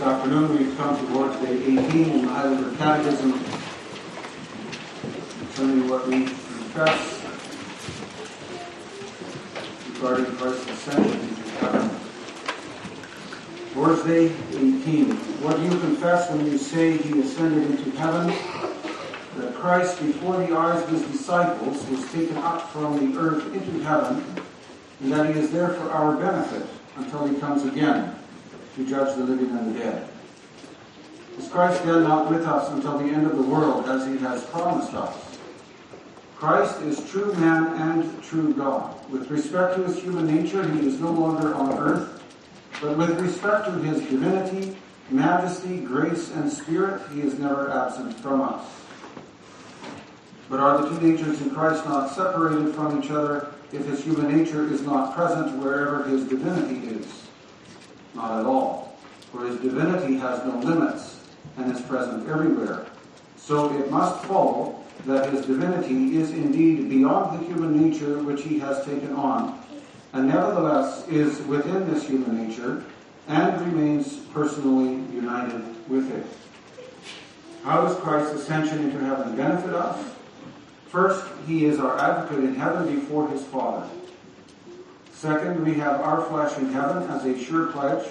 This afternoon we've come to Lord's Day 18 in the Heidelberg Catechism concerning what we confess regarding Christ's ascension into heaven. Lord's Day 18. What do you confess when you say he ascended into heaven? That Christ, before the eyes of his disciples, was taken up from the earth into heaven, and that he is there for our benefit until he comes again to judge the living and the dead. Is Christ then not with us until the end of the world as he has promised us? Christ is true man and true God. With respect to his human nature, he is no longer on earth, but with respect to his divinity, majesty, grace, and spirit, he is never absent from us. But are the two natures in Christ not separated from each other if his human nature is not present wherever his divinity is? Not at all. For his divinity has no limits and is present everywhere. So it must follow that his divinity is indeed beyond the human nature which he has taken on, and nevertheless is within this human nature and remains personally united with it. How does Christ's ascension into heaven benefit us? First, he is our advocate in heaven before his Father. Second, we have our flesh in heaven as a sure pledge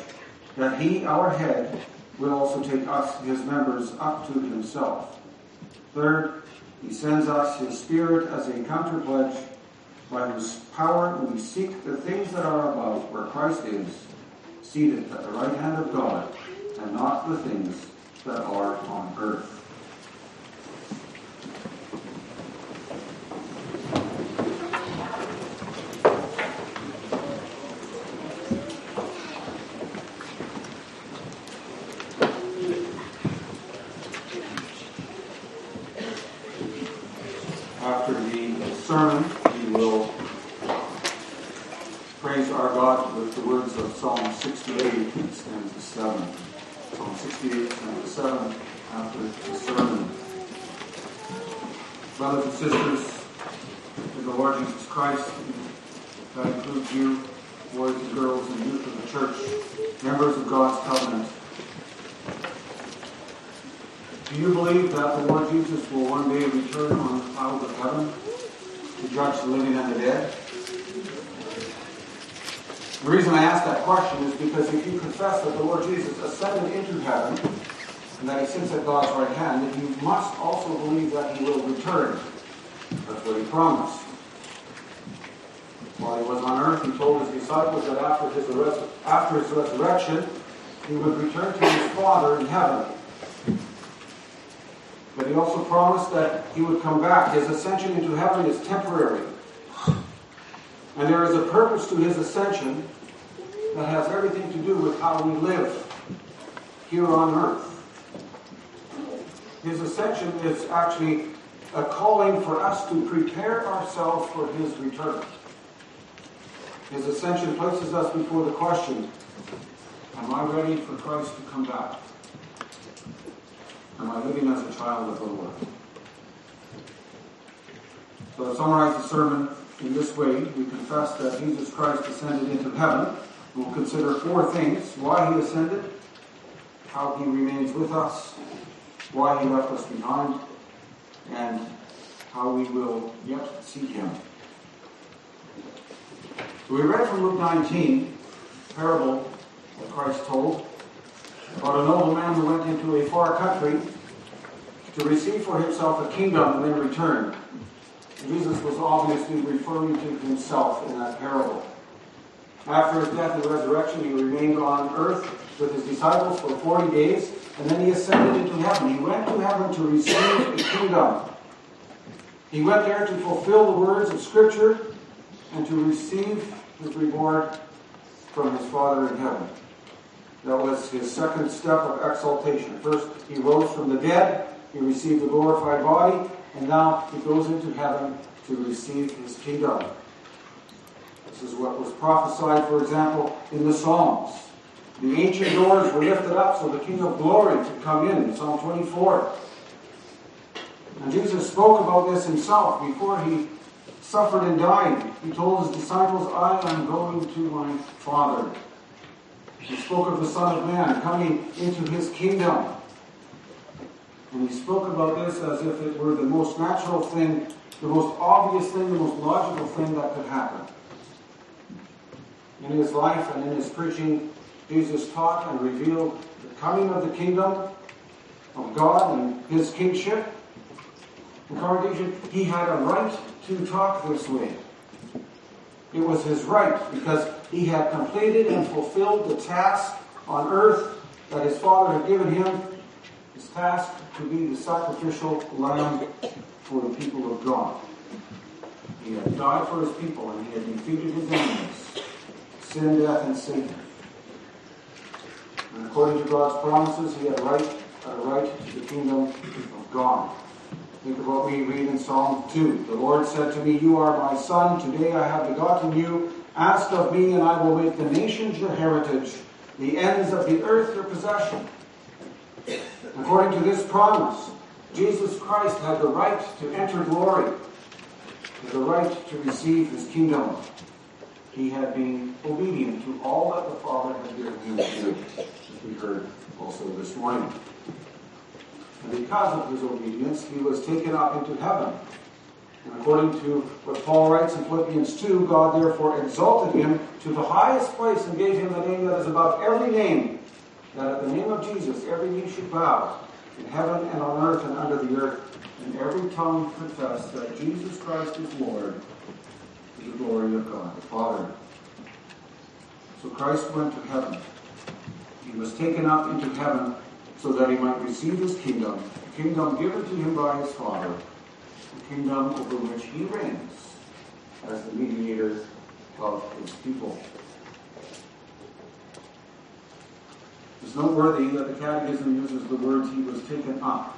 that he, our head, will also take us, his members, up to himself. Third, he sends us his Spirit as a counter pledge by whose power we seek the things that are above where Christ is, seated at the right hand of God, and not the things that are on earth. 68 stands for 7. Psalm 68 stands for 7 after the sermon. Brothers and sisters, in the Lord Jesus Christ, that includes you, boys and girls and youth of the church, members of God's covenant. Do you believe that the Lord Jesus will one day return on the clouds of heaven to judge the living and the dead? The reason I ask that question is because if you confess that the Lord Jesus ascended into heaven and that he sits at God's right hand, then you must also believe that he will return. That's what he promised. While he was on earth, he told his disciples that after his, res- after his resurrection, he would return to his Father in heaven. But he also promised that he would come back. His ascension into heaven is temporary. And there is a purpose to his ascension that has everything to do with how we live here on earth. His ascension is actually a calling for us to prepare ourselves for his return. His ascension places us before the question, am I ready for Christ to come back? Am I living as a child of the Lord? So to summarize the sermon in this way, we confess that Jesus Christ ascended into heaven. We'll consider four things. Why he ascended, how he remains with us, why he left us behind, and how we will yet see him. So we read from Luke 19, parable that Christ told about a nobleman who went into a far country to receive for himself a kingdom and then return. Jesus was obviously referring to himself in that parable. After his death and resurrection, he remained on earth with his disciples for 40 days, and then he ascended into heaven. He went to heaven to receive the kingdom. He went there to fulfill the words of Scripture and to receive his reward from his Father in heaven. That was his second step of exaltation. First, he rose from the dead, he received a glorified body, and now he goes into heaven to receive his kingdom. This is what was prophesied, for example, in the Psalms. The ancient doors were lifted up so the King of glory could come in, in Psalm 24. And Jesus spoke about this himself before he suffered and died. He told his disciples, I am going to my Father. He spoke of the Son of Man coming into his kingdom. And he spoke about this as if it were the most natural thing, the most obvious thing, the most logical thing that could happen. In his life and in his preaching, Jesus taught and revealed the coming of the kingdom of God and his kingship. The congregation, he had a right to talk this way. It was his right because he had completed and fulfilled the task on earth that his Father had given him, his task to be the sacrificial lamb for the people of God. He had died for his people and he had defeated his enemies, sin, death, and Satan. And according to God's promises, he had right, a right to the kingdom of God. Think of what we read in Psalm 2. The Lord said to me, You are my son. Today I have begotten you. Ask of me, and I will make the nations your heritage, the ends of the earth your possession. According to this promise, Jesus Christ had the right to enter glory, had the right to receive his kingdom. He had been obedient to all that the Father had given him to do, as we heard also this morning. And because of his obedience, he was taken up into heaven. And according to what Paul writes in Philippians 2, God therefore exalted him to the highest place and gave him the name that is above every name, that at the name of Jesus every knee should bow, in heaven and on earth and under the earth, and every tongue confess that Jesus Christ is Lord, to the glory of God the Father. So Christ went to heaven. He was taken up into heaven so that he might receive his kingdom, kingdom given to him by his Father, a kingdom over which he reigns as the mediator of his people. It's noteworthy that the Catechism uses the words he was taken up,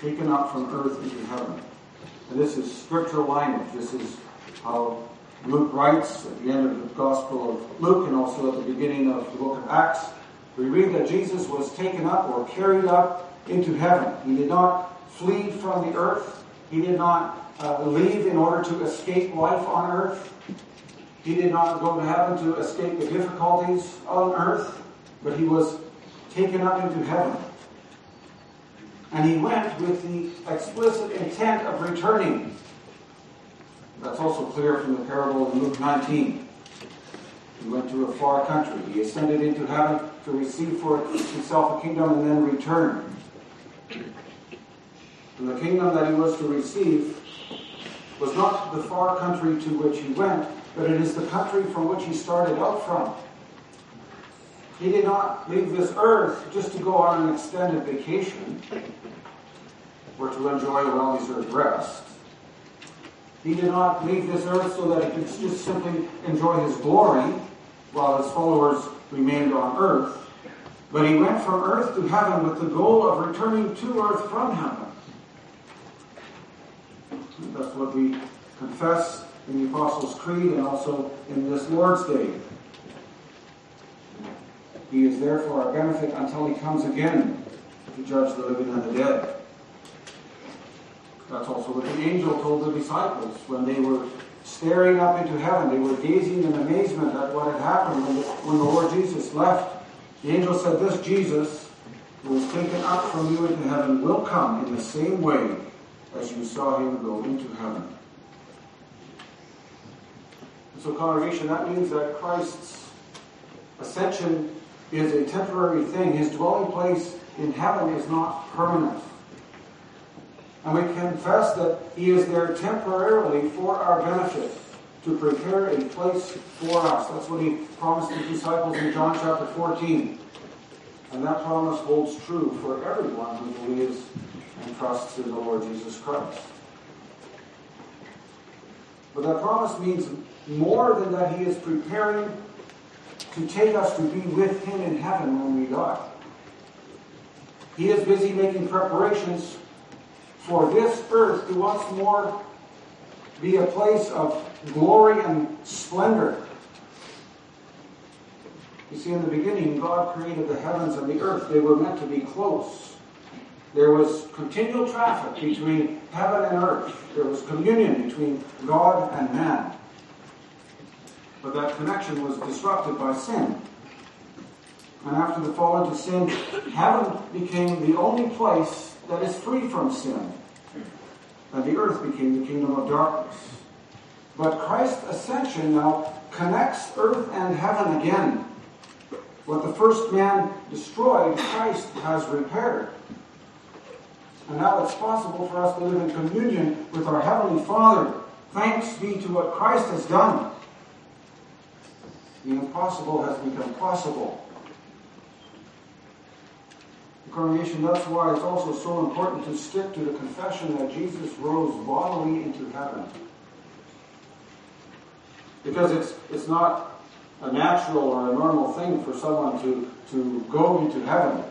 taken up from earth into heaven. And this is scriptural language. This is how Luke writes at the end of the Gospel of Luke and also at the beginning of the book of Acts we read that Jesus was taken up or carried up into heaven. He did not flee from the earth. He did not uh, leave in order to escape life on earth. He did not go to heaven to escape the difficulties on earth, but he was taken up into heaven. And he went with the explicit intent of returning. That's also clear from the parable in Luke 19. He went to a far country. He ascended into heaven to receive for himself a kingdom and then return. And the kingdom that he was to receive was not the far country to which he went, but it is the country from which he started out from. He did not leave this earth just to go on an extended vacation or to enjoy a well deserved rest. He did not leave this earth so that he could just simply enjoy his glory while his followers remained on earth. But he went from earth to heaven with the goal of returning to earth from heaven. That's what we confess in the Apostles' Creed and also in this Lord's Day. He is there for our benefit until he comes again to judge the living and the dead. That's also what the angel told the disciples when they were staring up into heaven. They were gazing in amazement at what had happened when the, when the Lord Jesus left. The angel said, This Jesus, who was taken up from you into heaven, will come in the same way as you saw him go into heaven. so, congregation, that means that Christ's ascension is a temporary thing. His dwelling place in heaven is not permanent. And we confess that He is there temporarily for our benefit, to prepare a place for us. That's what He promised His disciples in John chapter 14. And that promise holds true for everyone who believes and trusts in the Lord Jesus Christ. But that promise means more than that He is preparing to take us to be with Him in heaven when we die. He is busy making preparations for this earth to once more be a place of glory and splendor. You see, in the beginning, God created the heavens and the earth. They were meant to be close. There was continual traffic between heaven and earth. There was communion between God and man. But that connection was disrupted by sin. And after the fall into sin, heaven became the only place that is free from sin. And the earth became the kingdom of darkness. But Christ's ascension now connects earth and heaven again. What the first man destroyed, Christ has repaired. And now it's possible for us to live in communion with our Heavenly Father. Thanks be to what Christ has done. The impossible has become possible. The Congregation, that's why it's also so important to stick to the confession that Jesus rose bodily into heaven. Because it's, it's not a natural or a normal thing for someone to, to go into heaven.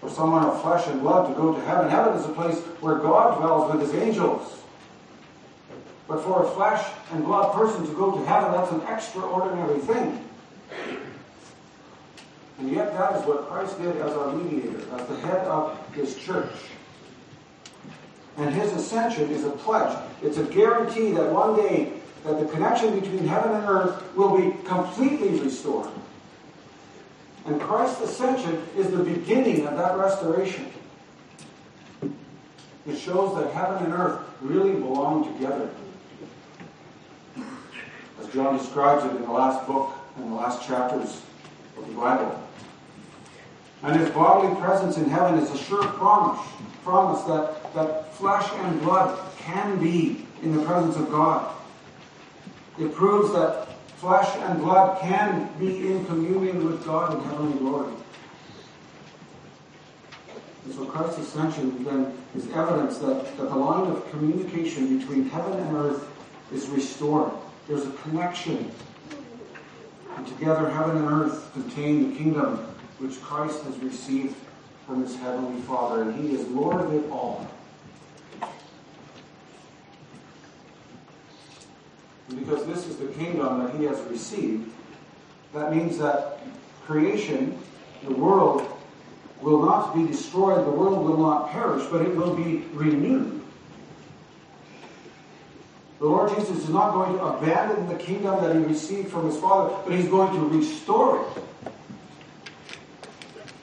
For someone of flesh and blood to go to heaven. Heaven is a place where God dwells with his angels. But for a flesh and blood person to go to heaven, that's an extraordinary thing. And yet that is what Christ did as our mediator, as the head of his church. And his ascension is a pledge. It's a guarantee that one day that the connection between heaven and earth will be completely restored. And Christ's ascension is the beginning of that restoration. It shows that heaven and earth really belong together. John describes it in the last book and the last chapters of the Bible. And his bodily presence in heaven is a sure promise, promise that, that flesh and blood can be in the presence of God. It proves that flesh and blood can be in communion with God in heavenly glory. And so Christ's ascension then is evidence that, that the line of communication between heaven and earth is restored. There's a connection. And together heaven and earth contain the kingdom which Christ has received from his heavenly Father, and he is Lord of it all. And because this is the kingdom that he has received, that means that creation, the world, will not be destroyed, the world will not perish, but it will be renewed. The Lord Jesus is not going to abandon the kingdom that he received from his Father, but he's going to restore it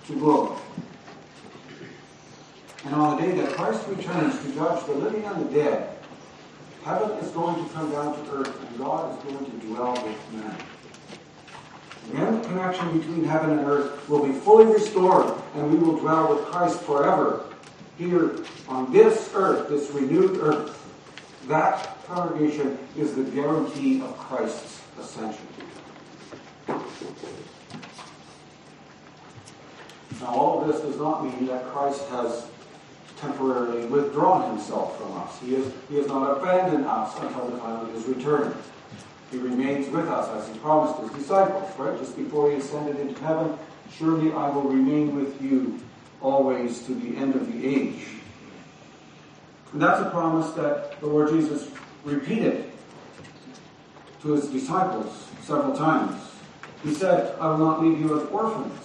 to glory. And on the day that Christ returns to judge the living and the dead, Heaven is going to come down to earth, and God is going to dwell with man. then the connection between heaven and earth will be fully restored, and we will dwell with Christ forever here on this earth, this renewed earth. That congregation is the guarantee of Christ's ascension. Now, all this does not mean that Christ has temporarily withdrawn himself from us. He, is, he has not abandoned us until the time of his return. He remains with us as he promised his disciples, right? Just before he ascended into heaven, surely I will remain with you always to the end of the age. And that's a promise that the Lord Jesus repeated to his disciples several times. He said, I will not leave you as orphans.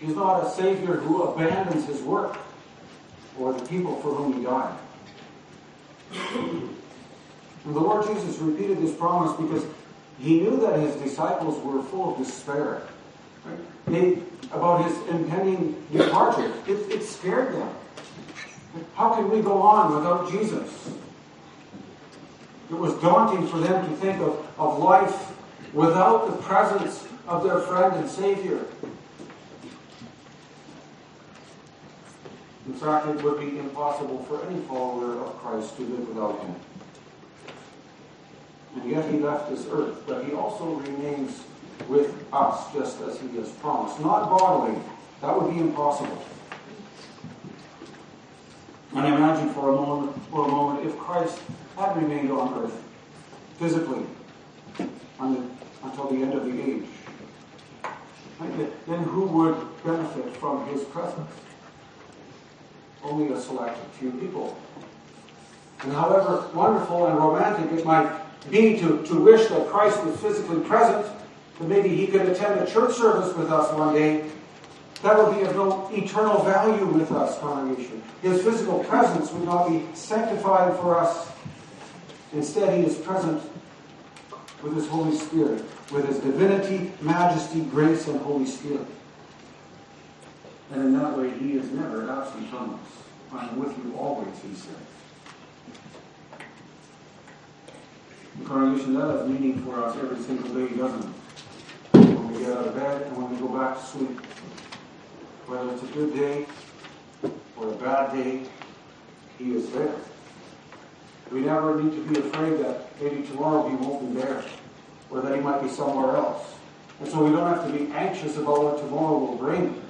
He's not a Savior who abandons his work or the people for whom he died. And the Lord Jesus repeated this promise because he knew that his disciples were full of despair they, about his impending departure. It, it scared them. How can we go on without Jesus? It was daunting for them to think of, of life without the presence of their friend and Savior. In fact, it would be impossible for any follower of Christ to live without him. And yet he left this earth, but he also remains with us just as he has promised. Not bodily, that would be impossible. And imagine for a moment, for a moment, if Christ had remained on earth physically until the end of the age, then who would benefit from his presence? only a select few people. And however wonderful and romantic it might be to, to wish that Christ was physically present, that maybe he could attend a church service with us one day, that would be of no eternal value with us, congregation. His physical presence would not be sanctified for us. Instead, he is present with His Holy Spirit, with His divinity, majesty, grace, and Holy Spirit. And in that way, He is never absent from us. I am with you always, He says. The that has meaning for us every single day, doesn't it? When we get out of bed and when we go back to sleep. Whether it's a good day or a bad day, He is there. We never need to be afraid that maybe tomorrow He won't be there or that He might be somewhere else. And so we don't have to be anxious about what tomorrow will bring.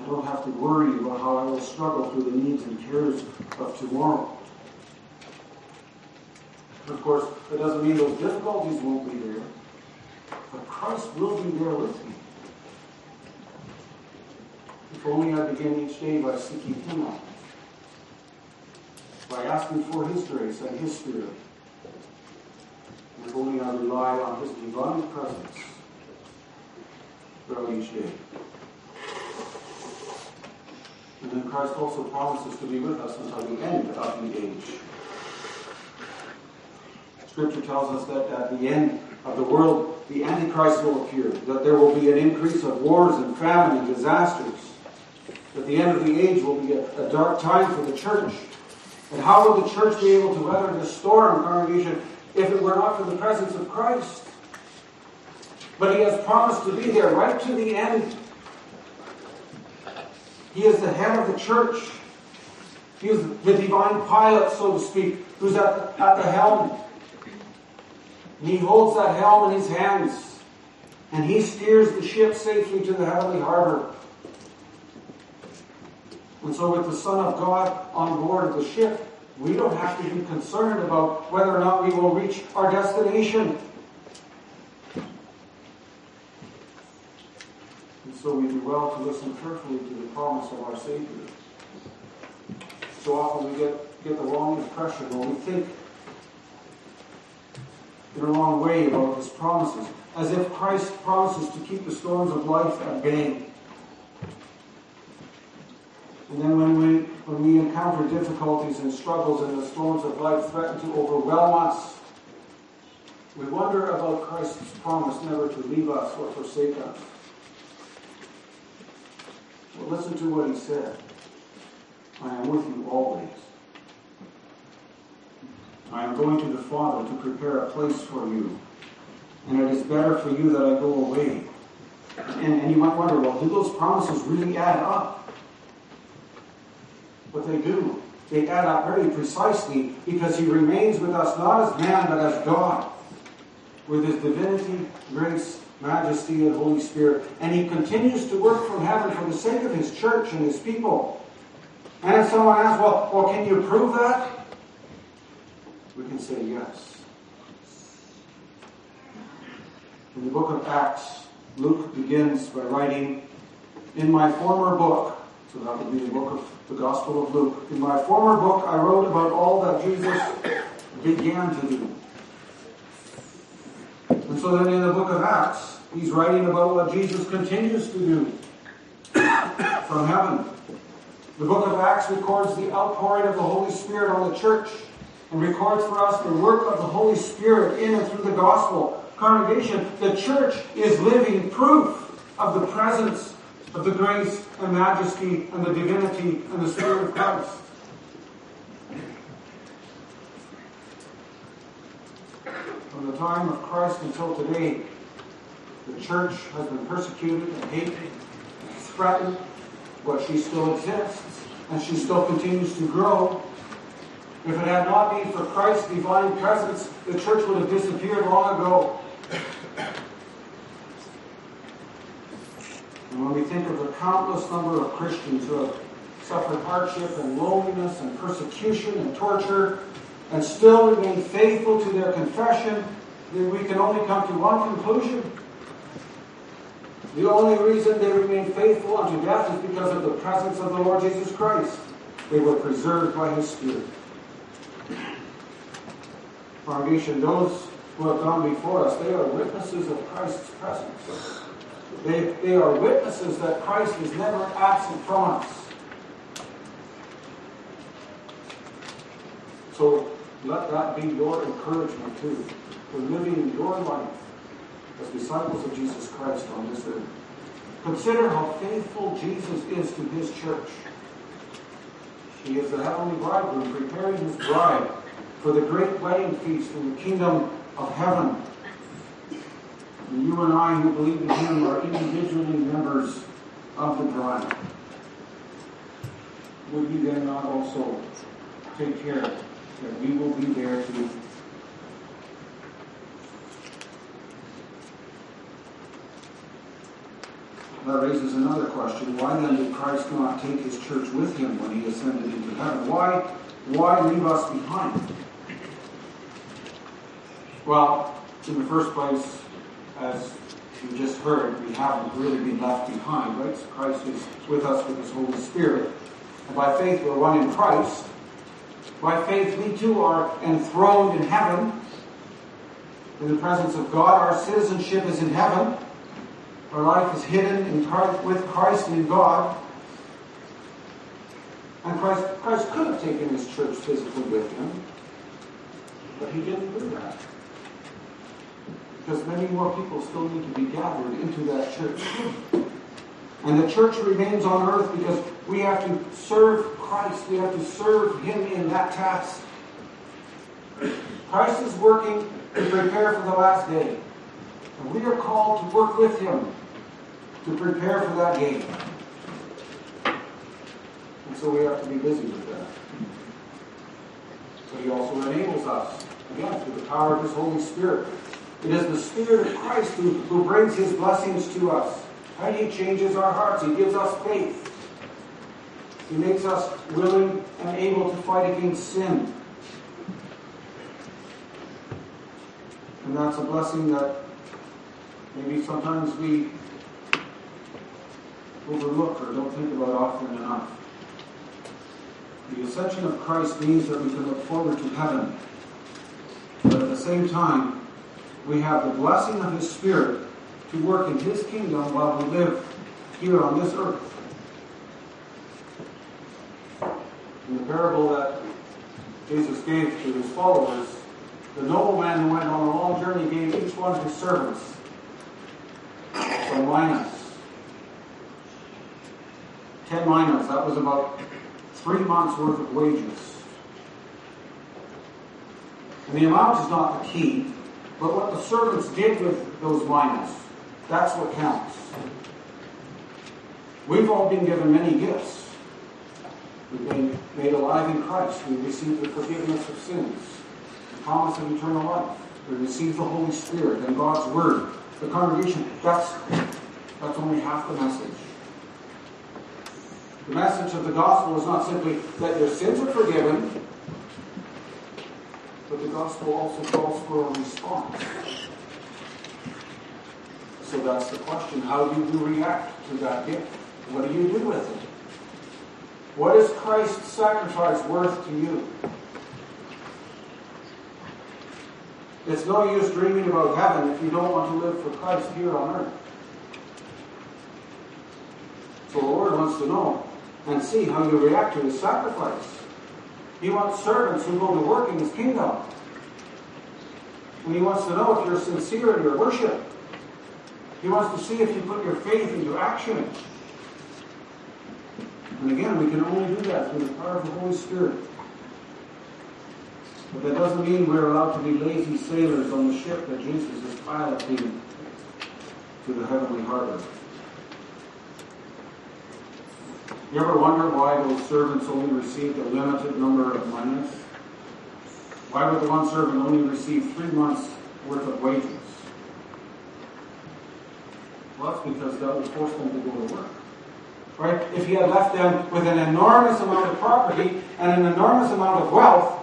I don't have to worry about how I will struggle through the needs and cares of tomorrow. Of course, it doesn't mean those difficulties won't be there, but Christ will be there with me. If only I begin each day by seeking Him out, by asking for His grace and His Spirit. If only I rely on His divine presence throughout each day. And then Christ also promises to be with us until the end of the age. Scripture tells us that at the end of the world, the Antichrist will appear, that there will be an increase of wars and famine and disasters, that the end of the age will be a, a dark time for the church. And how will the church be able to weather this storm, congregation, if it were not for the presence of Christ? But He has promised to be there right to the end. He is the head of the church. He is the divine pilot, so to speak, who's at, at the helm. And he holds that helm in his hands. And he steers the ship safely to the heavenly harbor. And so with the Son of God on board of the ship, we don't have to be concerned about whether or not we will reach our destination. And so we do well to listen carefully to the promise of our Savior. So often we get, get the wrong impression when we think in a wrong way about his promises, as if Christ promises to keep the storms of life at bay. And then when we, when we encounter difficulties and struggles and the storms of life threaten to overwhelm us, we wonder about Christ's promise never to leave us or forsake us. Well, listen to what he said. I am with you always. I am going to the Father to prepare a place for you. And it is better for you that I go away. And, and you might wonder, well, do those promises really add up? But they do. They add up very precisely because he remains with us not as man, but as God, with his divinity, grace, majesty, and Holy Spirit. And he continues to work from heaven for the sake of his church and his people. And if someone asks, well, well can you prove that? we can say yes. In the book of Acts, Luke begins by writing, In my former book, so that would be the book of the Gospel of Luke, in my former book I wrote about all that Jesus began to do. And so then in the book of Acts, he's writing about what Jesus continues to do from heaven. The book of Acts records the outpouring of the Holy Spirit on the church and records for us the work of the Holy Spirit in and through the gospel. Congregation, the church is living proof of the presence of the grace and majesty and the divinity and the Spirit of Christ. From the time of Christ until today, the church has been persecuted and hated, and threatened, but she still exists and she still continues to grow if it had not been for Christ's divine presence, the church would have disappeared long ago. And when we think of the countless number of Christians who have suffered hardship and loneliness and persecution and torture and still remain faithful to their confession, then we can only come to one conclusion. The only reason they remain faithful unto death is because of the presence of the Lord Jesus Christ. They were preserved by His Spirit. Congregation, those who have gone before us, they are witnesses of Christ's presence. They, they are witnesses that Christ is never absent from us. So Let that be your encouragement too, for living your life as disciples of Jesus Christ on this earth. Consider how faithful Jesus is to his church. He is the heavenly bridegroom preparing his bride for the great wedding feast in the kingdom of heaven. And you and I who believe in him are individually members of the bride. Would he then not also take care that we will be there to That raises another question. Why then did Christ not take his church with him when he ascended into heaven? Why, why leave us behind? Well, in the first place, as you just heard, we haven't really been left behind, right? So Christ is with us with his Holy Spirit. And by faith we're one in Christ. By faith we too are enthroned in heaven. In the presence of God, our citizenship is in heaven. Our life is hidden in Christ, with Christ in God. And Christ, Christ could have taken his church physically with him, but he didn't do that. Because many more people still need to be gathered into that church. And the church remains on earth because we have to serve Christ. We have to serve him in that task. Christ is working to prepare for the last day. And we are called to work with him to prepare for that day. And so we have to be busy with that. But he also enables us, again, through the power of his Holy Spirit. It is the Spirit of Christ who, who brings his blessings to us. And he changes our hearts. He gives us faith. He makes us willing and able to fight against sin. And that's a blessing that maybe sometimes we overlook or don't think about often enough. The ascension of Christ means that we can look forward to heaven. But at the same time, we have the blessing of His Spirit to work in His kingdom while we live here on this earth. In the parable that Jesus gave to his followers, the nobleman who went on a long journey gave each one of his servants some minas. Ten minas, that was about three months' worth of wages. And the amount is not the key, but what the servants did with those minas, that's what counts. We've all been given many gifts. We've been made alive in Christ. We receive the forgiveness of sins, the promise of eternal life. We receive the Holy Spirit and God's Word. The congregation, that's, that's only half the message. The message of the gospel is not simply that your sins are forgiven, the gospel also calls for a response. So that's the question. How do you react to that gift? What do you do with it? What is Christ's sacrifice worth to you? It's no use dreaming about heaven if you don't want to live for Christ here on earth. So the Lord wants to know and see how you react to his sacrifice. He wants servants who go to work in his kingdom. And he wants to know if you're sincere in your worship. He wants to see if you put your faith into action. And again, we can only do that through the power of the Holy Spirit. But that doesn't mean we're allowed to be lazy sailors on the ship that Jesus is piloting to the heavenly harbor. You ever wonder why those servants only received a limited number of minas? Why would the one servant only receive three months' worth of wages? Well, that's because that would force them to go to work. Right? If he had left them with an enormous amount of property and an enormous amount of wealth,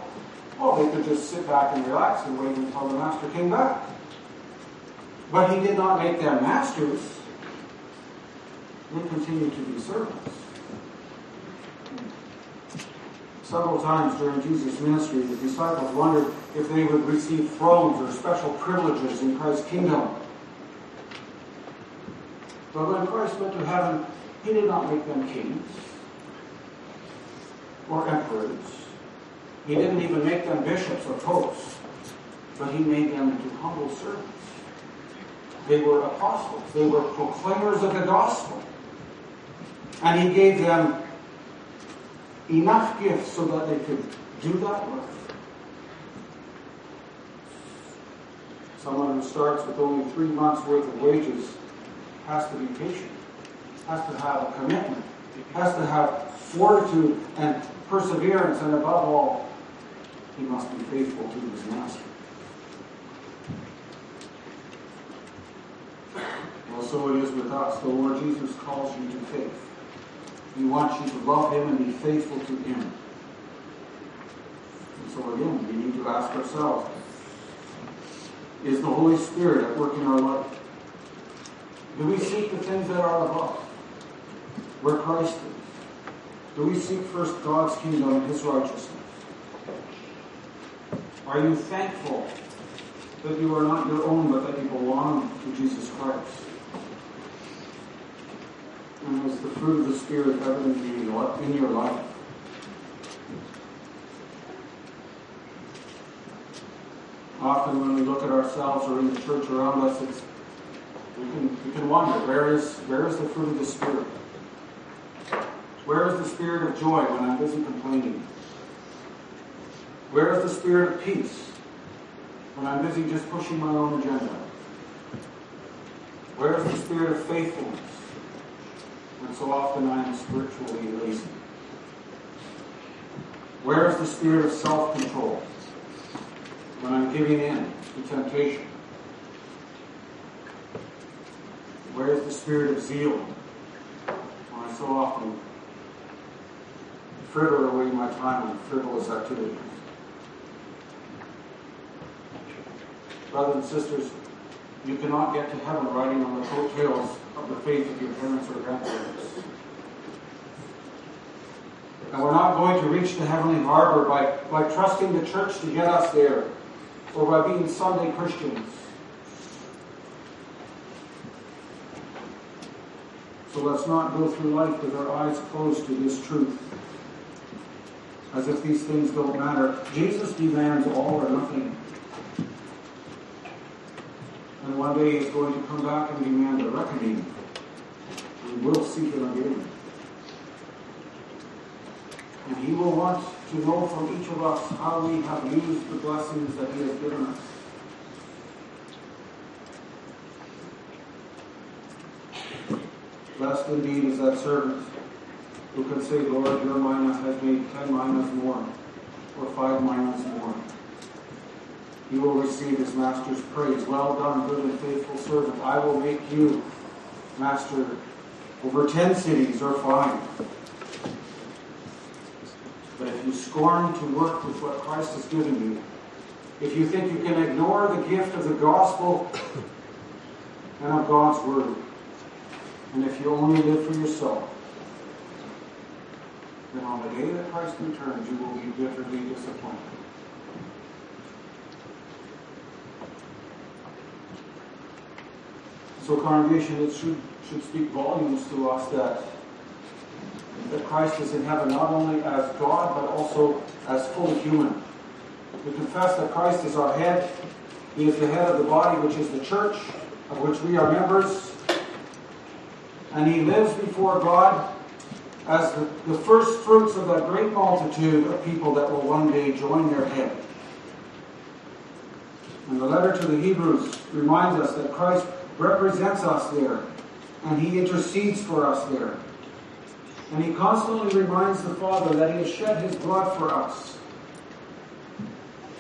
well, they could just sit back and relax and wait until the master came back. But he did not make them masters. They continued to be servants. Several times during Jesus' ministry, the disciples wondered if they would receive thrones or special privileges in Christ's kingdom. But when Christ went to heaven, he did not make them kings or emperors. He didn't even make them bishops or popes, but he made them into humble servants. They were apostles. They were proclaimers of the gospel. And he gave them enough gifts so that they could do that work. Someone who starts with only three months' worth of wages has to be patient, has to have a commitment, has to have fortitude and perseverance, and above all, he must be faithful to his master. Well, so it is with us. The Lord Jesus calls you to faith. He wants you to love him and be faithful to him. And so again, we need to ask ourselves, is the Holy Spirit at work in our life? Do we seek the things that are above, where Christ is? Do we seek first God's kingdom and His righteousness? Are you thankful that you are not your own, but that you belong to Jesus Christ? And is the fruit of the Spirit evident in your life? Often when we look at ourselves or in the church around us, we, can, we can wonder, where is, where is the fruit of the Spirit? Where is the spirit of joy when I'm busy complaining? Where is the spirit of peace when I'm busy just pushing my own agenda? Where is the spirit of faithfulness when so often I am spiritually lazy? Where is the spirit of self-control when I'm giving in to temptation? Where is the spirit of zeal when I so often fritter away my time on frivolous activities? Brothers and sisters, you cannot get to heaven riding on the coattails of the faith of your parents or grandparents. And we're not going to reach the heavenly harbor by, by trusting the church to get us there or by being Sunday Christians. So let's not go through life with our eyes closed to this truth, as if these things don't matter. Jesus demands all or nothing. And one day he's going to come back and demand a reckoning. We will seek him again. And he will want to know from each of us how we have used the blessings that he has given us. Blessed indeed is that servant who can say, Lord, your mina has made ten minas more, or five minas more. He will receive his master's praise. Well done, good and faithful servant. I will make you master over ten cities or five. You scorn to work with what Christ has given you, if you think you can ignore the gift of the gospel and of God's word, and if you only live for yourself, then on the day that Christ returns, you will be bitterly disappointed. So, congregation, it should, should speak volumes to us that, that Christ is in heaven not only as God, but also as fully human. We confess that Christ is our head. He is the head of the body, which is the church, of which we are members. And he lives before God as the, the first fruits of that great multitude of people that will one day join their head. And the letter to the Hebrews reminds us that Christ represents us there, and he intercedes for us there. And he constantly reminds the Father that he has shed his blood for us.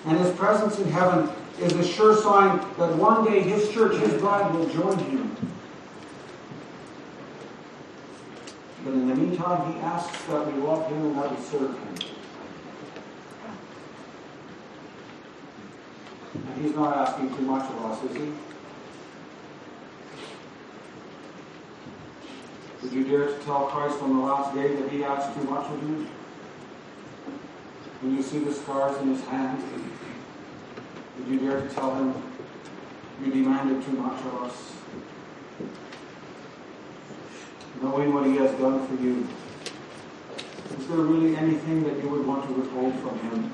And his presence in heaven is a sure sign that one day his church, his bride, will join him. But in the meantime, he asks that we love him and that we serve him. And he's not asking too much of us, is he? Would you dare to tell Christ on the last day that he asked too much of you? When you see the scars in his hands, would you dare to tell him you demanded too much of us? Knowing what he has done for you, is there really anything that you would want to withhold from him?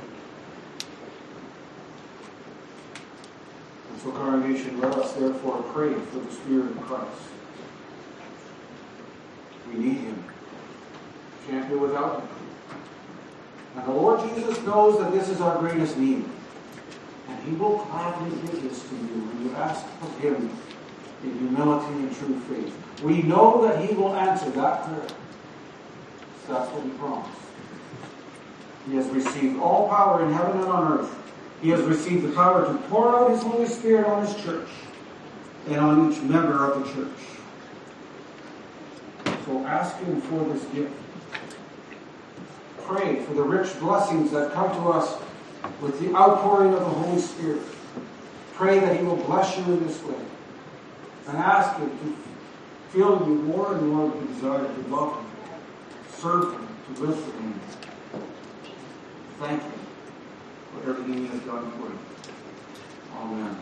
And so, congregation, let us therefore pray for the Spirit of Christ. Need Him. Can't do without Him. And the Lord Jesus knows that this is our greatest need. And He will gladly give this to you when you ask of Him in humility and true faith. We know that He will answer that prayer. So that's what He promised. He has received all power in heaven and on earth. He has received the power to pour out His Holy Spirit on His church and on each member of the church. So ask Him for this gift. Pray for the rich blessings that come to us with the outpouring of the Holy Spirit. Pray that He will bless you in this way. And ask Him to fill you more and more with the desire to love Him, serve Him, to live for Him. Thank Him for everything He has done for you. Amen.